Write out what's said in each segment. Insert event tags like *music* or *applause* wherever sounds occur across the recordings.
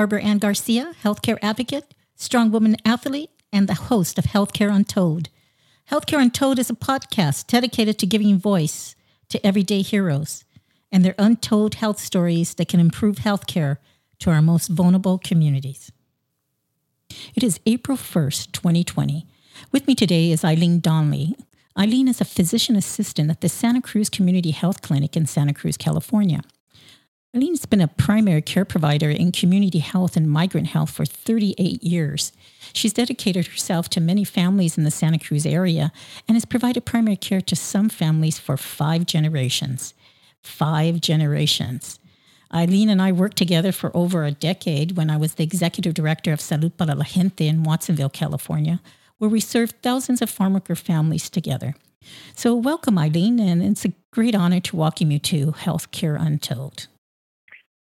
Barbara Ann Garcia, healthcare advocate, strong woman athlete, and the host of Healthcare Untold. Healthcare Untold is a podcast dedicated to giving voice to everyday heroes and their untold health stories that can improve healthcare to our most vulnerable communities. It is April 1st, 2020. With me today is Eileen Donnelly. Eileen is a physician assistant at the Santa Cruz Community Health Clinic in Santa Cruz, California. Eileen's been a primary care provider in community health and migrant health for 38 years. She's dedicated herself to many families in the Santa Cruz area and has provided primary care to some families for five generations. Five generations. Eileen and I worked together for over a decade when I was the executive director of Salud para la Gente in Watsonville, California, where we served thousands of farm worker families together. So, welcome, Eileen, and it's a great honor to welcome you to Healthcare Untold.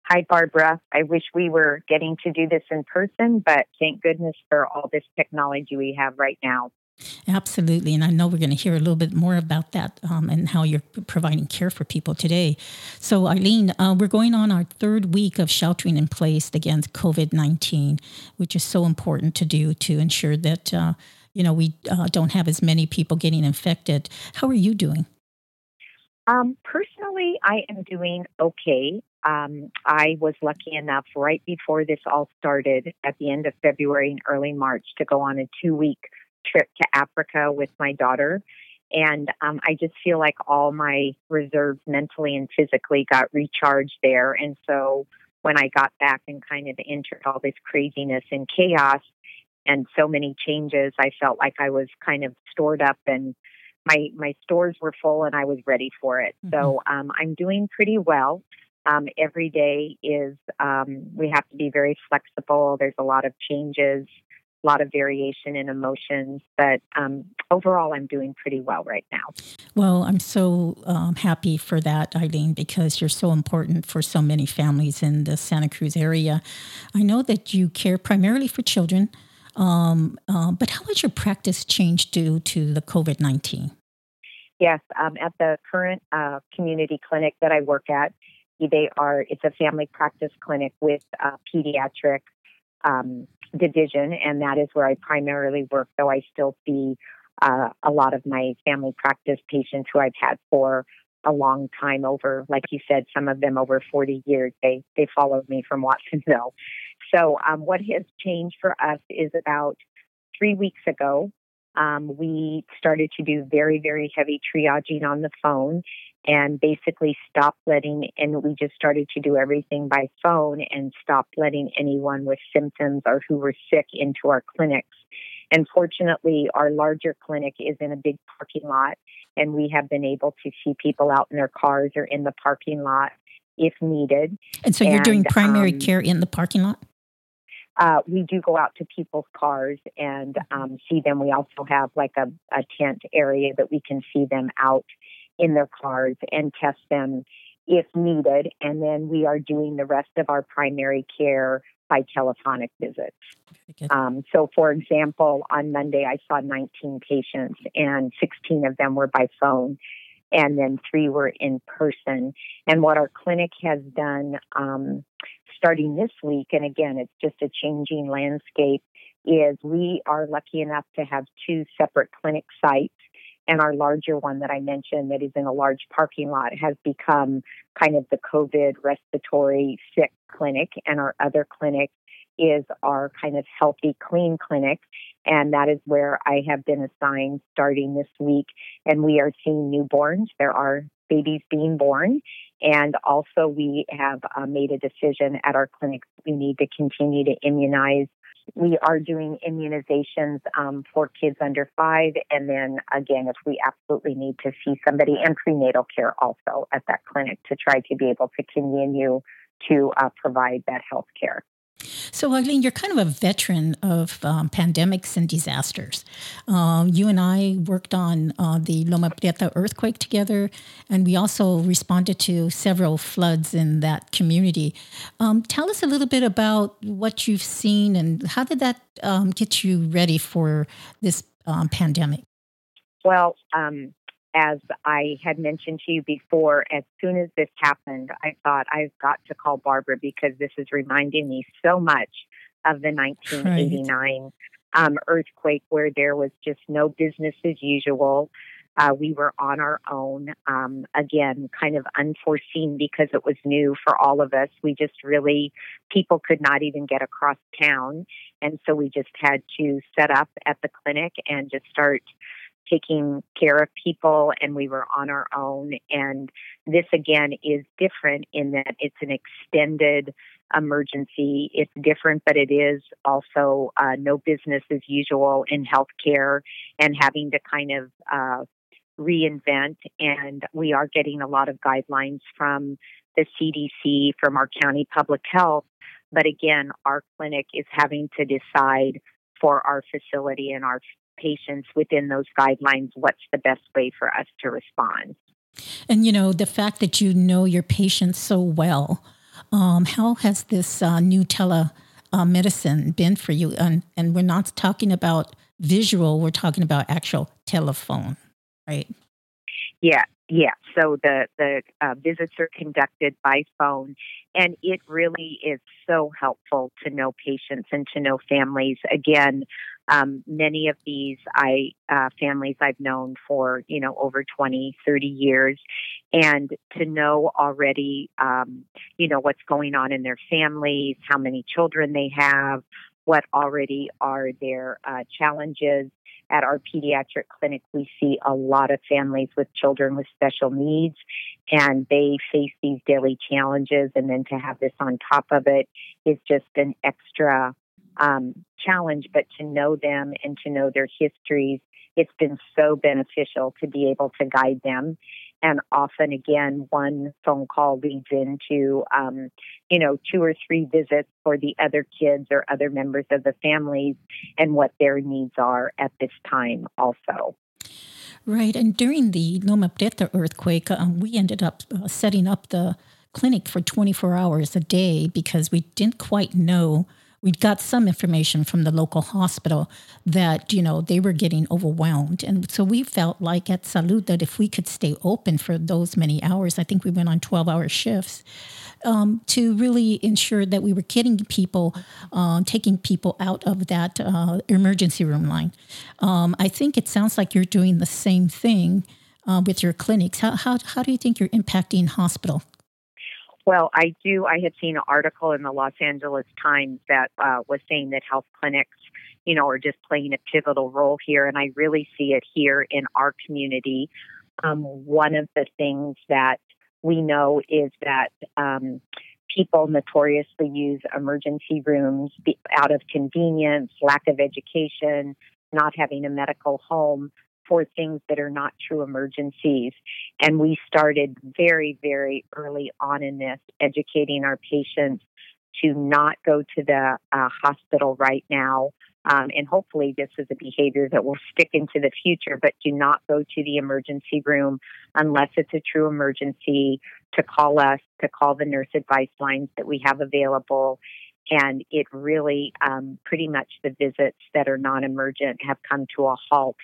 Hi, Barbara. I wish we were getting to do this in person, but thank goodness for all this technology we have right now. Absolutely. And I know we're going to hear a little bit more about that um, and how you're providing care for people today. So, Eileen, uh, we're going on our third week of sheltering in place against COVID 19, which is so important to do to ensure that, uh, you know, we uh, don't have as many people getting infected. How are you doing? Um, personally, I am doing okay. Um, I was lucky enough right before this all started at the end of February and early March to go on a two week trip to Africa with my daughter. And um, I just feel like all my reserves mentally and physically got recharged there. And so when I got back and kind of entered all this craziness and chaos and so many changes, I felt like I was kind of stored up and my my stores were full and I was ready for it. Mm-hmm. So um, I'm doing pretty well. Um, every day is um, we have to be very flexible. There's a lot of changes, a lot of variation in emotions, but um, overall, I'm doing pretty well right now. Well, I'm so um, happy for that, Eileen, because you're so important for so many families in the Santa Cruz area. I know that you care primarily for children. Um, uh, but how has your practice changed due to the COVID 19? Yes, um, at the current uh, community clinic that I work at, they are it's a family practice clinic with a pediatric um, division, and that is where I primarily work. Though I still see uh, a lot of my family practice patients who I've had for a long time over, like you said, some of them over 40 years. They they followed me from *laughs* Watsonville. So um, what has changed for us is about three weeks ago, um, we started to do very, very heavy triaging on the phone and basically stopped letting, and we just started to do everything by phone and stopped letting anyone with symptoms or who were sick into our clinics. And fortunately, our larger clinic is in a big parking lot, and we have been able to see people out in their cars or in the parking lot if needed. And so you're and, doing primary um, care in the parking lot? uh, we do go out to people's cars and um, see them. We also have like a, a tent area that we can see them out in their cars and test them if needed. And then we are doing the rest of our primary care by telephonic visits. Um, so, for example, on Monday, I saw 19 patients, and 16 of them were by phone, and then three were in person. And what our clinic has done um, starting this week, and again, it's just a changing landscape, is we are lucky enough to have two separate clinic sites. And our larger one that I mentioned, that is in a large parking lot, has become kind of the COVID respiratory sick clinic. And our other clinic is our kind of healthy, clean clinic. And that is where I have been assigned starting this week. And we are seeing newborns. There are babies being born. And also, we have uh, made a decision at our clinic we need to continue to immunize. We are doing immunizations um, for kids under five. And then again, if we absolutely need to see somebody, and prenatal care also at that clinic to try to be able to continue to uh, provide that health care. So, Eileen, you're kind of a veteran of um, pandemics and disasters. Um, you and I worked on uh, the Loma Prieta earthquake together, and we also responded to several floods in that community. Um, tell us a little bit about what you've seen and how did that um, get you ready for this um, pandemic? Well, um, as I had mentioned to you before, as soon as this happened, I thought I've got to call Barbara because this is reminding me so much of the 1989 right. um, earthquake where there was just no business as usual. Uh, we were on our own, um, again, kind of unforeseen because it was new for all of us. We just really, people could not even get across town. And so we just had to set up at the clinic and just start taking care of people and we were on our own. And this again is different in that it's an extended emergency. It's different, but it is also uh, no business as usual in healthcare and having to kind of uh, reinvent. And we are getting a lot of guidelines from the CDC, from our county public health. But again, our clinic is having to decide for our facility and our patients within those guidelines what's the best way for us to respond. And you know, the fact that you know your patients so well, um, how has this uh, new telemedicine uh, been for you? And, and we're not talking about visual, we're talking about actual telephone, right? Yeah, yeah. So the the uh, visits are conducted by phone, and it really is so helpful to know patients and to know families. Again, um, many of these I uh, families I've known for you know over 20, 30 years, and to know already um, you know what's going on in their families, how many children they have, what already are their uh, challenges. At our pediatric clinic, we see a lot of families with children with special needs, and they face these daily challenges. And then to have this on top of it is just an extra um, challenge, but to know them and to know their histories, it's been so beneficial to be able to guide them. And often, again, one phone call leads into, um, you know, two or three visits for the other kids or other members of the families and what their needs are at this time, also. Right. And during the Loma Prieta earthquake, um, we ended up uh, setting up the clinic for 24 hours a day because we didn't quite know we got some information from the local hospital that you know they were getting overwhelmed. And so we felt like at salud that if we could stay open for those many hours i think we went on 12 hour shifts um, to really ensure that we were getting people uh, taking people out of that uh, emergency room line. Um, i think it sounds like you're doing the same thing uh, with your clinics. How, how, how do you think you're impacting hospital well, I do. I had seen an article in the Los Angeles Times that uh, was saying that health clinics, you know, are just playing a pivotal role here, and I really see it here in our community. Um, one of the things that we know is that um, people notoriously use emergency rooms out of convenience, lack of education, not having a medical home for things that are not true emergencies. And we started very, very early on in this, educating our patients to not go to the uh, hospital right now. Um, and hopefully, this is a behavior that will stick into the future, but do not go to the emergency room unless it's a true emergency, to call us, to call the nurse advice lines that we have available. And it really, um, pretty much the visits that are non emergent have come to a halt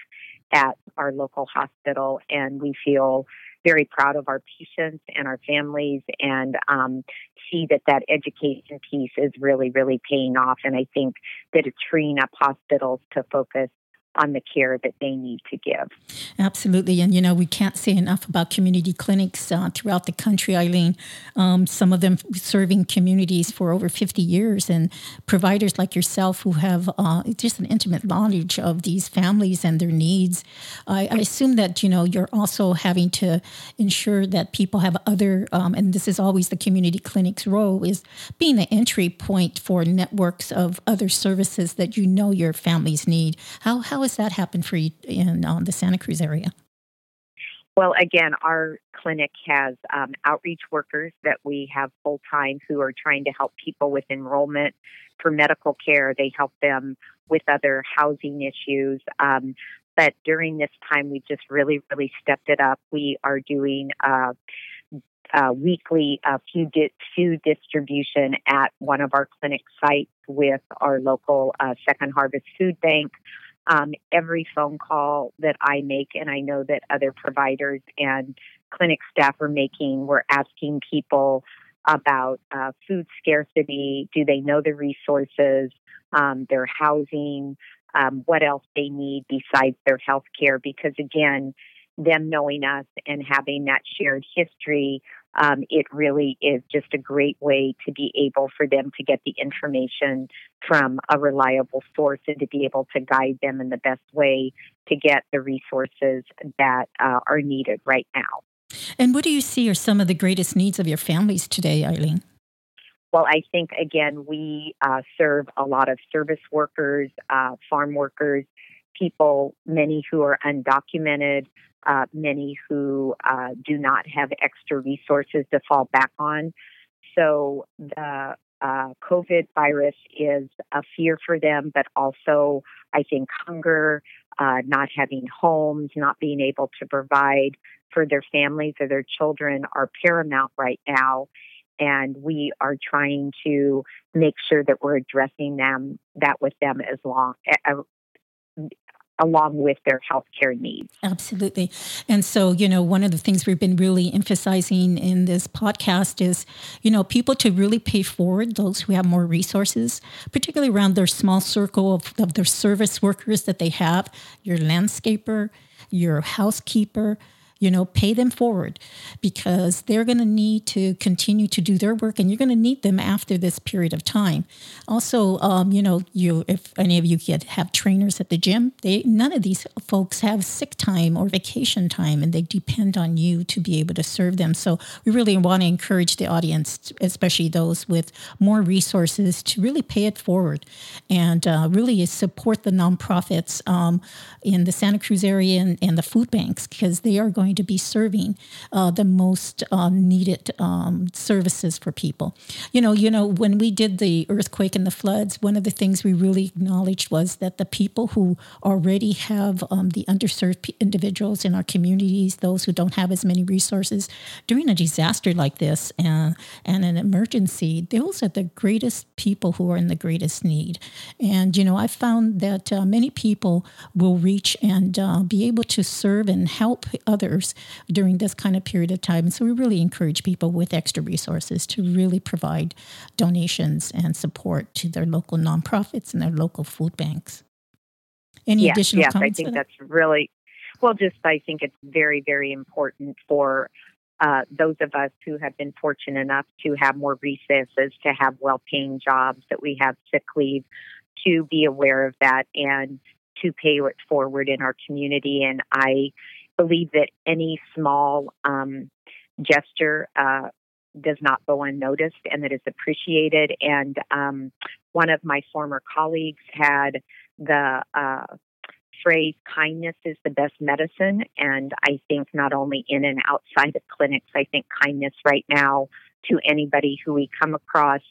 at our local hospital, and we feel very proud of our patients and our families and um, see that that education piece is really, really paying off. And I think that it's freeing up hospitals to focus on the care that they need to give. Absolutely. And, you know, we can't say enough about community clinics uh, throughout the country, Eileen. Um, some of them serving communities for over 50 years, and providers like yourself who have uh, just an intimate knowledge of these families and their needs. I, I, assume that, you know, you're also having to ensure that people have other, um, and this is always the community clinic's role, is being the entry point for networks of other services that you know your families need. How, how has that happened for you in um, the Santa Cruz area? Well, again, our clinic has um, outreach workers that we have full time who are trying to help people with enrollment for medical care. They help them with other housing issues. Um, but during this time, we just really, really stepped it up. We are doing uh, uh, weekly uh, food, di- food distribution at one of our clinic sites with our local uh, Second Harvest Food Bank um, every phone call that I make, and I know that other providers and clinic staff are making, we're asking people about uh, food scarcity. Do they know the resources, um, their housing, um, what else they need besides their health care? Because again, them knowing us and having that shared history, um, it really is just a great way to be able for them to get the information from a reliable source and to be able to guide them in the best way to get the resources that uh, are needed right now. And what do you see are some of the greatest needs of your families today, Eileen? Well, I think again, we uh, serve a lot of service workers, uh, farm workers, people, many who are undocumented, uh, many who uh, do not have extra resources to fall back on. So the uh, COVID virus is a fear for them, but also I think hunger, uh, not having homes, not being able to provide for their families or their children are paramount right now. And we are trying to make sure that we're addressing them that with them as long along with their healthcare needs. Absolutely. And so, you know, one of the things we've been really emphasizing in this podcast is, you know, people to really pay forward those who have more resources, particularly around their small circle of, of their service workers that they have, your landscaper, your housekeeper, you know pay them forward because they're going to need to continue to do their work and you're going to need them after this period of time. Also um, you know you if any of you get have trainers at the gym they none of these folks have sick time or vacation time and they depend on you to be able to serve them. So we really want to encourage the audience especially those with more resources to really pay it forward and uh, really support the nonprofits um, in the santa cruz area and, and the food banks because they are going going to be serving uh, the most uh, needed um, services for people. You know, you know, when we did the earthquake and the floods, one of the things we really acknowledged was that the people who already have um, the underserved individuals in our communities, those who don't have as many resources, during a disaster like this and, and an emergency, those are the greatest people who are in the greatest need. And, you know, I found that uh, many people will reach and uh, be able to serve and help during this kind of period of time. so we really encourage people with extra resources to really provide donations and support to their local nonprofits and their local food banks. Any yes, additional yes, comments? I think that's really well. Just I think it's very, very important for uh, those of us who have been fortunate enough to have more resources, to have well-paying jobs, that we have sick leave, to be aware of that and to pay it forward in our community. And I believe that any small um, gesture uh, does not go unnoticed and that is appreciated. And um, one of my former colleagues had the uh, phrase kindness is the best medicine. And I think not only in and outside of clinics, I think kindness right now to anybody who we come across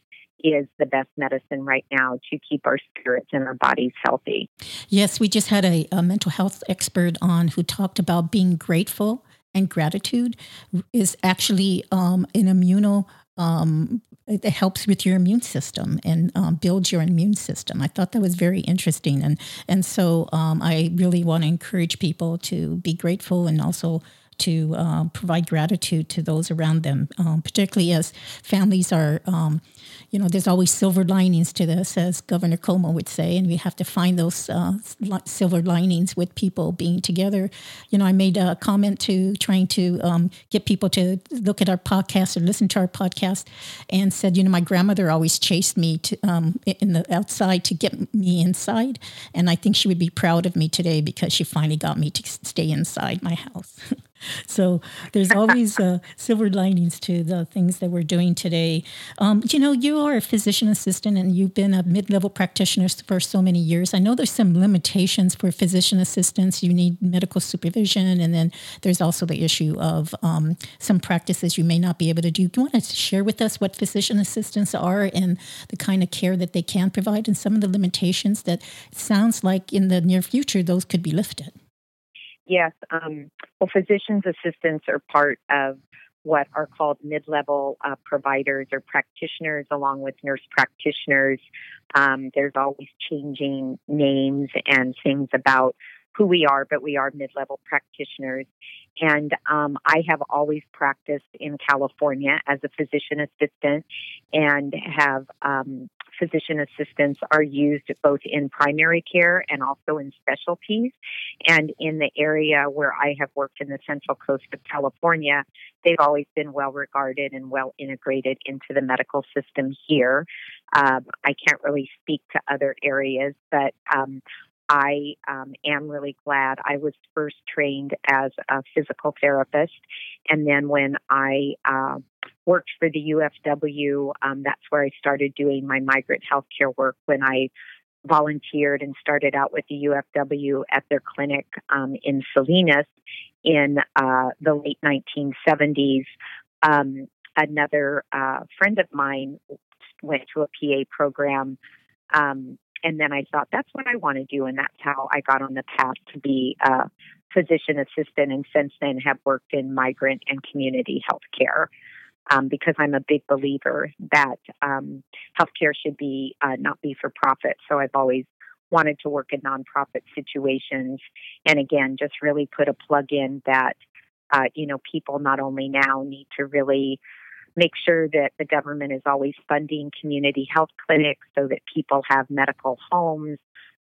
is the best medicine right now to keep our spirits and our bodies healthy. Yes, we just had a, a mental health expert on who talked about being grateful and gratitude is actually um, an immuno um, it helps with your immune system and um, builds your immune system. I thought that was very interesting, and and so um, I really want to encourage people to be grateful and also to uh, provide gratitude to those around them, um, particularly as families are um, you know, there's always silver linings to this, as Governor Cuomo would say, and we have to find those uh, silver linings with people being together. You know, I made a comment to trying to um, get people to look at our podcast or listen to our podcast, and said, you know, my grandmother always chased me to um, in the outside to get me inside, and I think she would be proud of me today because she finally got me to stay inside my house. *laughs* so there's always uh, silver linings to the things that we're doing today. Um, you know, you are a physician assistant and you've been a mid-level practitioner for so many years. I know there's some limitations for physician assistants. You need medical supervision, and then there's also the issue of um, some practices you may not be able to do. Do you want to share with us what physician assistants are and the kind of care that they can provide, and some of the limitations that sounds like in the near future those could be lifted? Yes. Um, well, physician's assistants are part of what are called mid level uh, providers or practitioners, along with nurse practitioners. Um, there's always changing names and things about who we are, but we are mid level practitioners. And um, I have always practiced in California as a physician assistant and have um, physician assistants are used both in primary care and also in specialties. And in the area where I have worked in the central coast of California, they've always been well regarded and well integrated into the medical system here. Um, I can't really speak to other areas, but um, I um, am really glad I was first trained as a physical therapist. And then when I uh, worked for the UFW, um, that's where I started doing my migrant healthcare work when I volunteered and started out with the UFW at their clinic um, in Salinas in uh, the late 1970s. Um, another uh, friend of mine went to a PA program um, and then I thought, that's what I want to do. And that's how I got on the path to be a physician assistant. And since then, have worked in migrant and community health care. Um, because I'm a big believer that um, healthcare should be uh, not be for profit. So I've always wanted to work in nonprofit situations, and again, just really put a plug in that uh, you know people not only now need to really make sure that the government is always funding community health clinics so that people have medical homes.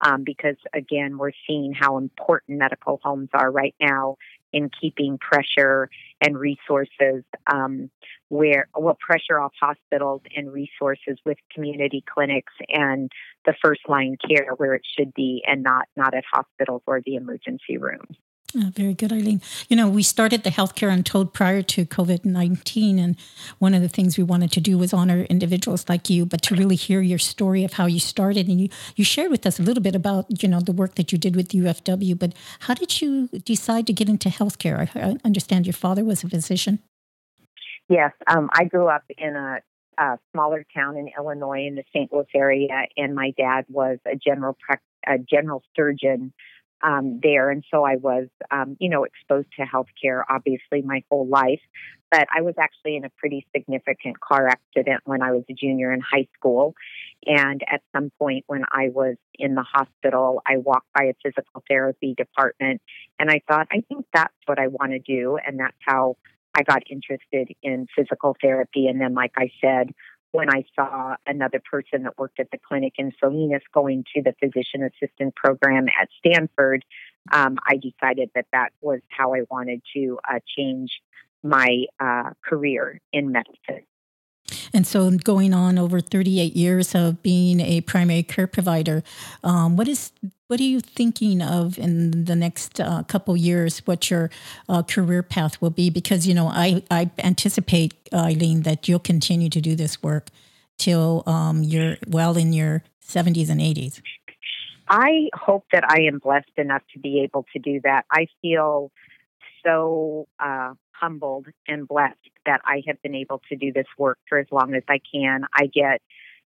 Um, because again, we're seeing how important medical homes are right now in keeping pressure and resources um, where well pressure off hospitals and resources with community clinics and the first line care where it should be and not not at hospitals or the emergency rooms. Very good, Eileen. You know, we started the Healthcare Untold prior to COVID 19. And one of the things we wanted to do was honor individuals like you, but to really hear your story of how you started. And you, you shared with us a little bit about, you know, the work that you did with UFW. But how did you decide to get into healthcare? I, I understand your father was a physician. Yes. Um, I grew up in a, a, smaller town in Illinois in the St. Louis area, and my dad was a general, a general surgeon um, there. And so I was, um, you know, exposed to healthcare obviously my whole life. But I was actually in a pretty significant car accident when I was a junior in high school. And at some point when I was in the hospital, I walked by a physical therapy department and I thought, I think that's what I want to do. And that's how I got interested in physical therapy. And then, like I said, when I saw another person that worked at the clinic in Salinas going to the physician assistant program at Stanford, um, I decided that that was how I wanted to uh, change my uh, career in medicine. And so, going on over 38 years of being a primary care provider, um, what is what are you thinking of in the next uh, couple years? What your uh, career path will be? Because you know, I I anticipate Eileen that you'll continue to do this work till um, you're well in your 70s and 80s. I hope that I am blessed enough to be able to do that. I feel so uh, humbled and blessed that I have been able to do this work for as long as I can. I get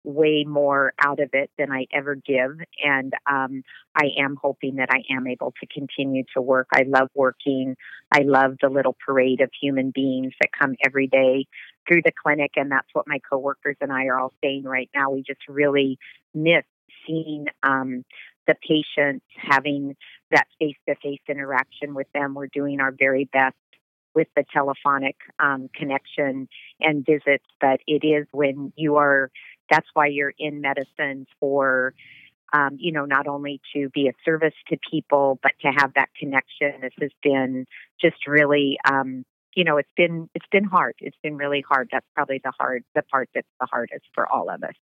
way more out of it than I ever give. And um, I am hoping that I am able to continue to work. I love working. I love the little parade of human beings that come every day through the clinic. And that's what my coworkers and I are all saying right now. We just really miss seeing um, the patients, having that face to face interaction with them. We're doing our very best with the telephonic um, connection and visits, but it is when you are, that's why you're in medicine for, um, you know, not only to be a service to people, but to have that connection. This has been just really, um, you know, it's been it's been hard. It's been really hard. That's probably the hard the part that's the hardest for all of us.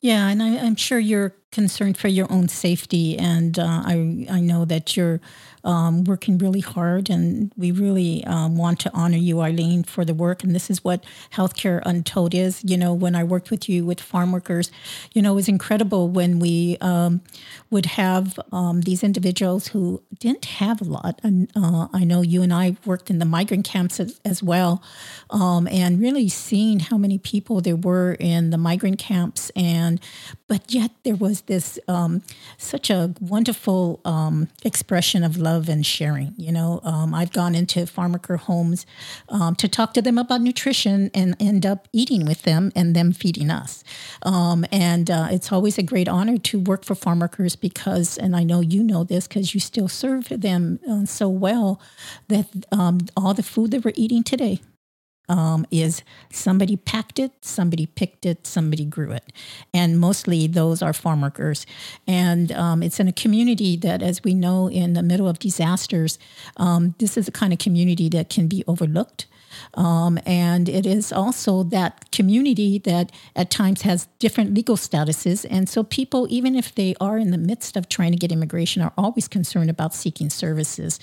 Yeah, and I, am sure you're concerned for your own safety, and uh, I I know that you're um, working really hard, and we really um, want to honor you, Eileen, for the work. And this is what Healthcare Untold is. You know, when I worked with you with farm workers, you know, it was incredible when we um, would have um, these individuals who didn't have a lot. And uh, I know you and I worked in the migrant camps as, as well, um, and really seeing how many people there were in the migrant camps, and but yet there was is this um, such a wonderful um, expression of love and sharing. You know, um, I've gone into farm worker homes um, to talk to them about nutrition and end up eating with them and them feeding us. Um, and uh, it's always a great honor to work for farm workers because, and I know you know this because you still serve them uh, so well, that um, all the food that we're eating today um, is somebody packed it, somebody picked it, somebody grew it. And mostly those are farm workers. And um, it's in a community that, as we know, in the middle of disasters, um, this is the kind of community that can be overlooked. Um, and it is also that community that at times has different legal statuses. And so people, even if they are in the midst of trying to get immigration, are always concerned about seeking services.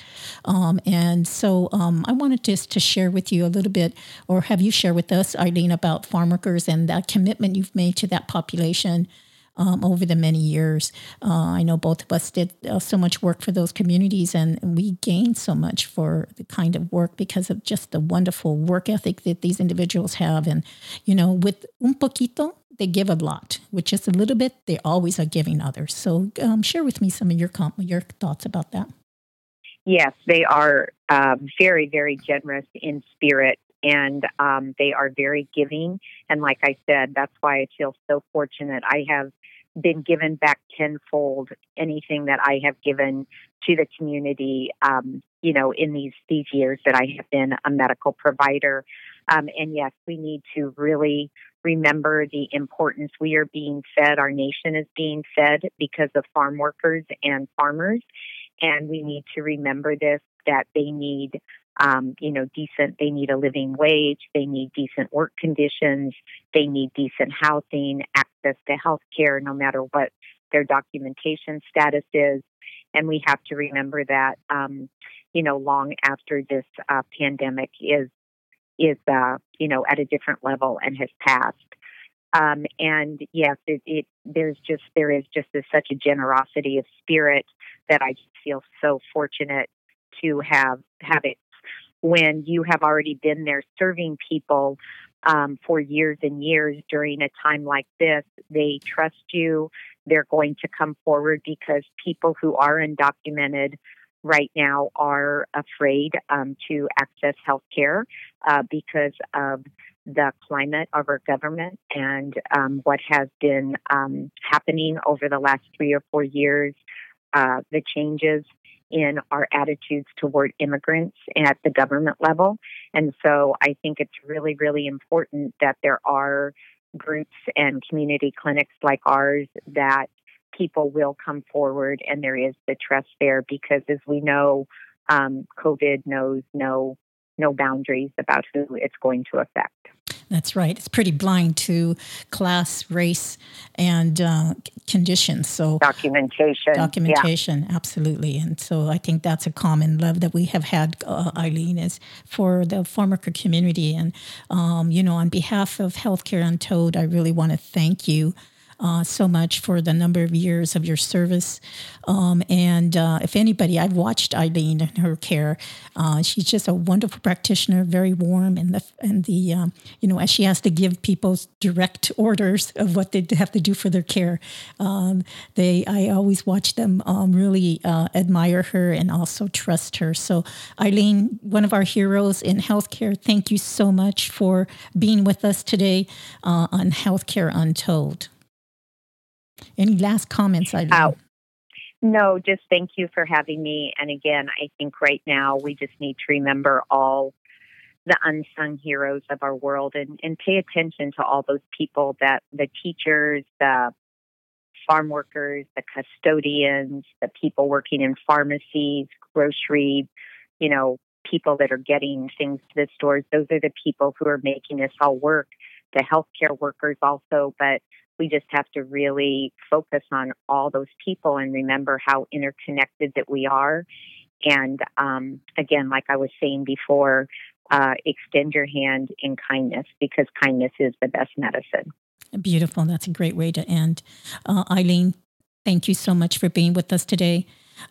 Um, and so um, I wanted just to share with you a little bit, or have you share with us, Eileen, about farm workers and that commitment you've made to that population um, over the many years. Uh, I know both of us did uh, so much work for those communities, and we gained so much for the kind of work because of just the wonderful work ethic that these individuals have. And, you know, with un poquito, they give a lot. With just a little bit, they always are giving others. So, um, share with me some of your comp- your thoughts about that. Yes, they are um, very, very generous in spirit and um, they are very giving. And like I said, that's why I feel so fortunate. I have been given back tenfold anything that I have given to the community, um, you know, in these these years that I have been a medical provider. Um, and yes, we need to really remember the importance we are being fed. Our nation is being fed because of farm workers and farmers, and we need to remember this that they need um, you know, decent, they need a living wage, they need decent work conditions, they need decent housing, access to health care, no matter what their documentation status is. And we have to remember that, um, you know, long after this uh, pandemic is, is, uh, you know, at a different level and has passed. Um, and yes, it, it, there's just there is just such a generosity of spirit that I feel so fortunate to have have it when you have already been there serving people um, for years and years during a time like this. They trust you. They're going to come forward because people who are undocumented right now are afraid um, to access health care uh, because of the climate of our government and um, what has been um, happening over the last three or four years, uh, the changes in our attitudes toward immigrants at the government level. And so I think it's really, really important that there are groups and community clinics like ours that people will come forward and there is the trust there because as we know, um, COVID knows no no boundaries about who it's going to affect. That's right. It's pretty blind to class, race, and uh, conditions. So documentation, documentation, yeah. absolutely. And so I think that's a common love that we have had, uh, Eileen, is for the farm worker community. And um, you know, on behalf of Healthcare Untold, I really want to thank you uh, so much for the number of years of your service. Um, and uh, if anybody, I've watched Eileen and her care. Uh, she's just a wonderful practitioner, very warm, and the and the um, you know as she has to give people direct orders of what they have to do for their care. Um, they, I always watch them um, really uh, admire her and also trust her. So Eileen, one of our heroes in healthcare, thank you so much for being with us today uh, on Healthcare Untold. Any last comments, I Oh, no, just thank you for having me. And again, I think right now we just need to remember all the unsung heroes of our world and, and pay attention to all those people that the teachers, the farm workers, the custodians, the people working in pharmacies, grocery, you know, people that are getting things to the stores. Those are the people who are making this all work. The healthcare workers also, but we just have to really focus on all those people and remember how interconnected that we are. And um, again, like I was saying before, uh, extend your hand in kindness because kindness is the best medicine. Beautiful. That's a great way to end. Uh, Eileen, thank you so much for being with us today.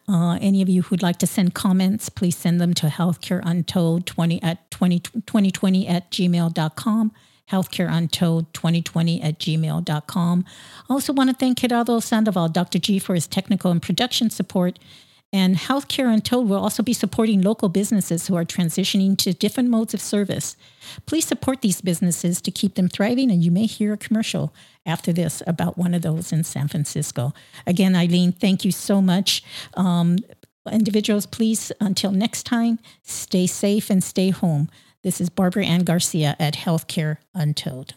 Uh, any of you who'd like to send comments, please send them to healthcareuntold20 at 20, 2020 at gmail.com healthcareuntold2020 at gmail.com. I also want to thank Gerardo Sandoval, Dr. G, for his technical and production support. And Healthcare Untold will also be supporting local businesses who are transitioning to different modes of service. Please support these businesses to keep them thriving, and you may hear a commercial after this about one of those in San Francisco. Again, Eileen, thank you so much. Um, individuals, please, until next time, stay safe and stay home. This is Barbara Ann Garcia at Healthcare Untold.